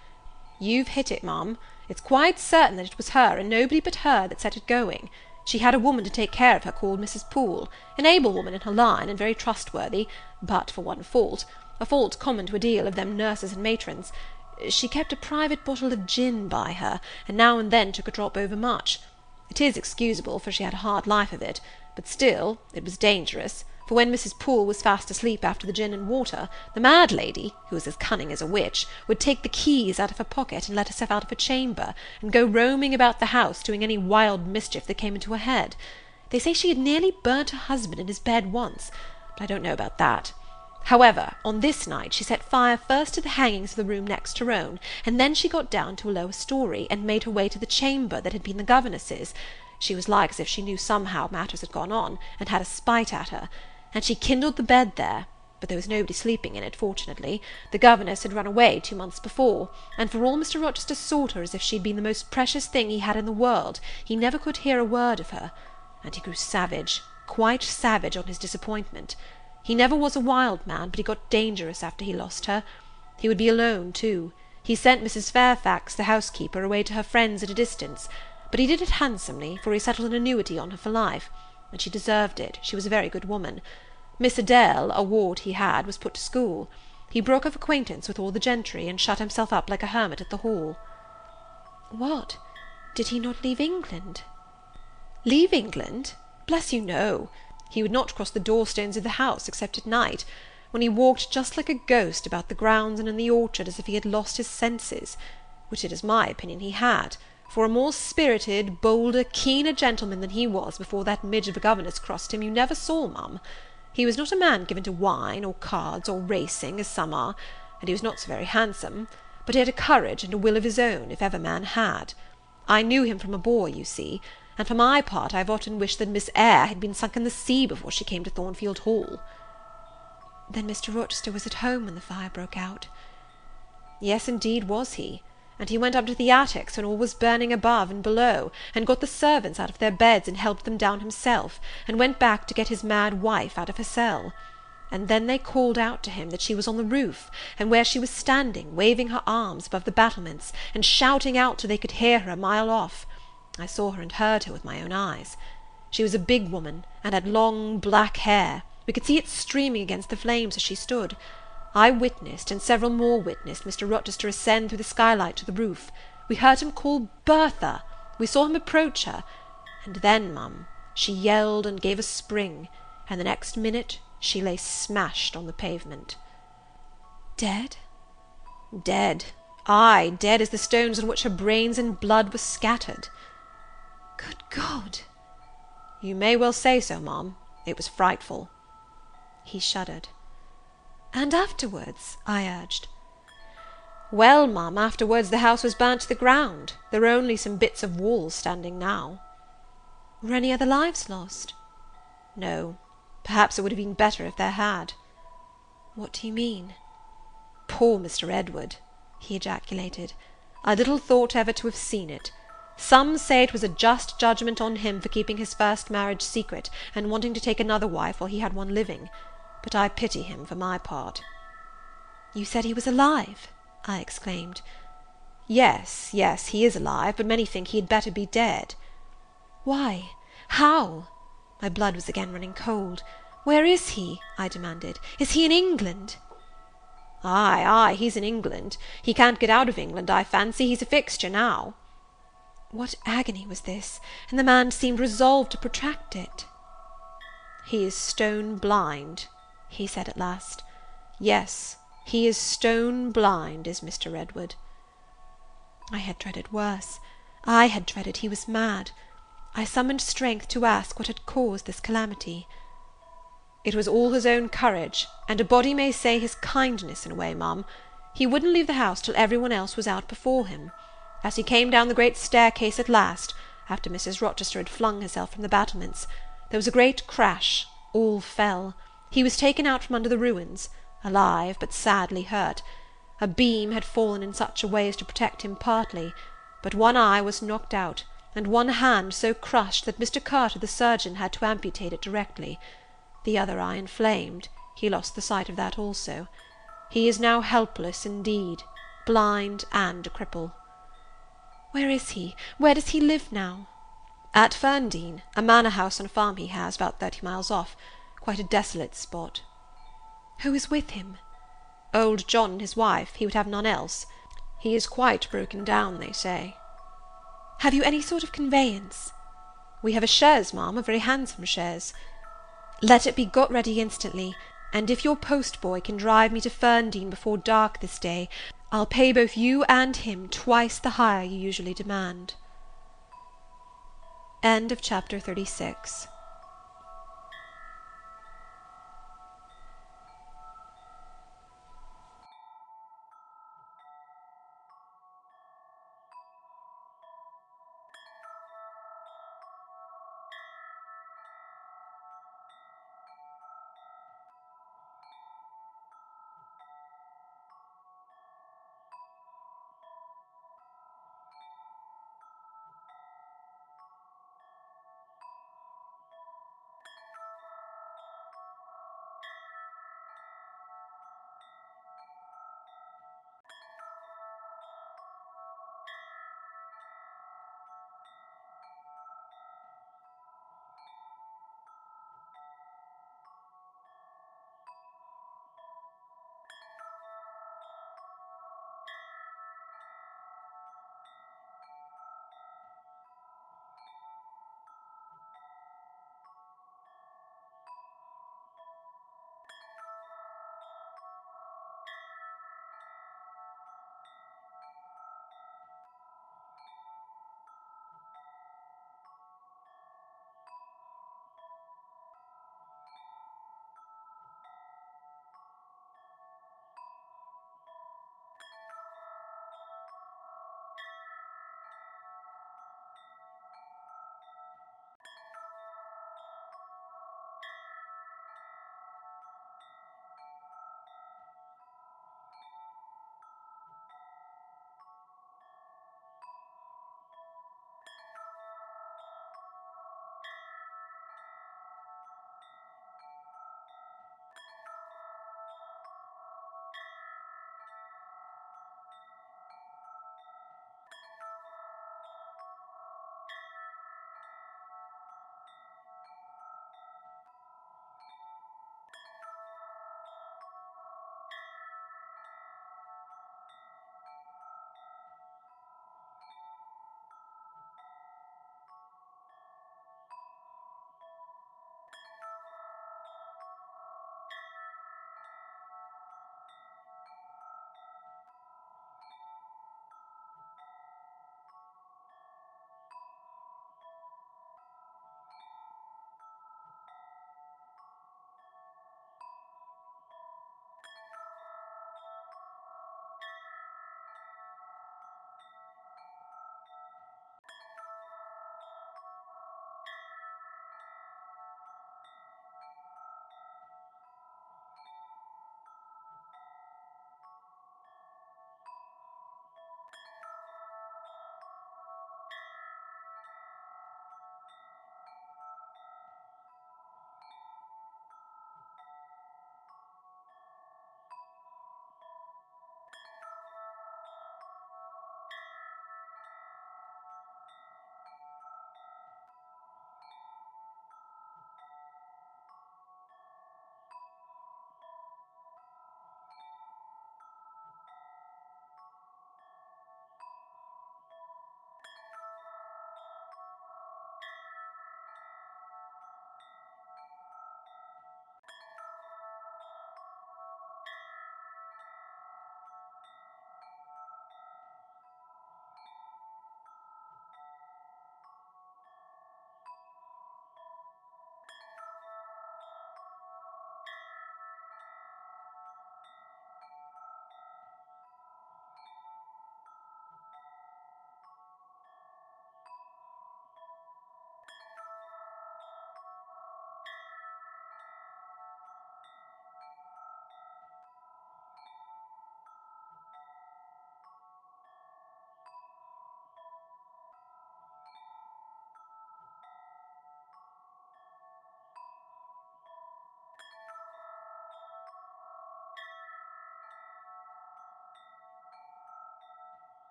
You've hit it, ma'am. It's quite certain that it was her, and nobody but her, that set it going. She had a woman to take care of her called Mrs. Poole, an able woman in her line, and very trustworthy, but for one fault, a fault common to a deal of them nurses and matrons. She kept a private bottle of gin by her, and now and then took a drop overmuch. It is excusable, for she had a hard life of it, but still it was dangerous for when Mrs. Poole was fast asleep after the gin and water, the mad lady, who was as cunning as a witch, would take the keys out of her pocket and let herself out of her chamber, and go roaming about the house, doing any wild mischief that came into her head. They say she had nearly burnt her husband in his bed once, but I don't know about that. However, on this night she set fire first to the hangings of the room next her own, and then she got down to a lower story, and made her way to the chamber that had been the governess's. She was like as if she knew somehow matters had gone on, and had a spite at her and she kindled the bed there, but there was nobody sleeping in it, fortunately. The governess had run away two months before, and for all Mr. Rochester sought her as if she had been the most precious thing he had in the world, he never could hear a word of her, and he grew savage, quite savage on his disappointment. He never was a wild man, but he got dangerous after he lost her. He would be alone, too. He sent Mrs. Fairfax, the housekeeper, away to her friends at a distance, but he did it handsomely, for he settled an annuity on her for life and she deserved it, she was a very good woman. Miss Adele, a ward he had, was put to school. He broke off acquaintance with all the gentry, and shut himself up like a hermit at the Hall. What? Did he not leave England? Leave England? Bless you, no. He would not cross the door-stones of the house, except at night, when he walked just like a ghost about the grounds and in the orchard as if he had lost his senses, which it is my opinion he had for a more spirited, bolder, keener gentleman than he was before that midge of a governess crossed him, you never saw, ma'am. He was not a man given to wine, or cards, or racing, as some are, and he was not so very handsome, but he had a courage and a will of his own, if ever man had. I knew him from a boy, you see, and for my part I have often wished that Miss Eyre had been sunk in the sea before she came to Thornfield Hall. Then Mr. Rochester was at home when the fire broke out? Yes, indeed was he and he went up to the attics when all was burning above and below, and got the servants out of their beds and helped them down himself, and went back to get his mad wife out of her cell. and then they called out to him that she was on the roof, and where she was standing, waving her arms above the battlements, and shouting out till they could hear her a mile off. I saw her and heard her with my own eyes. She was a big woman, and had long black hair; we could see it streaming against the flames as she stood. I witnessed, and several more witnessed, Mr. Rochester ascend through the skylight to the roof. We heard him call Bertha; we saw him approach her; and then, mum, she yelled and gave a spring, and the next minute she lay smashed on the pavement. Dead? Dead, ay, dead as the stones on which her brains and blood were scattered. Good God! You may well say so, ma'am. It was frightful. He shuddered. And afterwards? I urged. Well, ma'am, afterwards the house was burnt to the ground. There are only some bits of walls standing now. Were any other lives lost? No. Perhaps it would have been better if there had. What do you mean? Poor Mr. Edward! he ejaculated. I little thought ever to have seen it. Some say it was a just judgment on him for keeping his first marriage secret, and wanting to take another wife while he had one living; but I pity him for my part. You said he was alive? I exclaimed. Yes, yes, he is alive, but many think he had better be dead. Why? How? My blood was again running cold. Where is he? I demanded. Is he in England? Ay, ay, he's in England. He can't get out of England, I fancy; he's a fixture now. What agony was this! and the man seemed resolved to protract it. He is stone blind, he said at last. Yes, he is stone blind, is Mr. Edward." I had dreaded worse. I had dreaded he was mad. I summoned strength to ask what had caused this calamity. It was all his own courage, and a body may say his kindness in a way, ma'am. He wouldn't leave the house till every one else was out before him. As he came down the great staircase at last, after Mrs. Rochester had flung herself from the battlements, there was a great crash, all fell. He was taken out from under the ruins, alive, but sadly hurt. A beam had fallen in such a way as to protect him partly, but one eye was knocked out and one hand so crushed that Mr. Carter the surgeon had to amputate it directly. The other eye inflamed; he lost the sight of that also. He is now helpless indeed, blind and a cripple. Where is he? Where does he live now? At Ferndean, a manor house on a farm he has, about thirty miles off; quite a desolate spot. Who is with him? Old John and his wife; he would have none else. He is quite broken down, they say. Have you any sort of conveyance? We have a chaise, ma'am, a very handsome chaise. Let it be got ready instantly, and if your post boy can drive me to Ferndean before dark this day, I'll pay both you and him twice the hire you usually demand. Chapter 36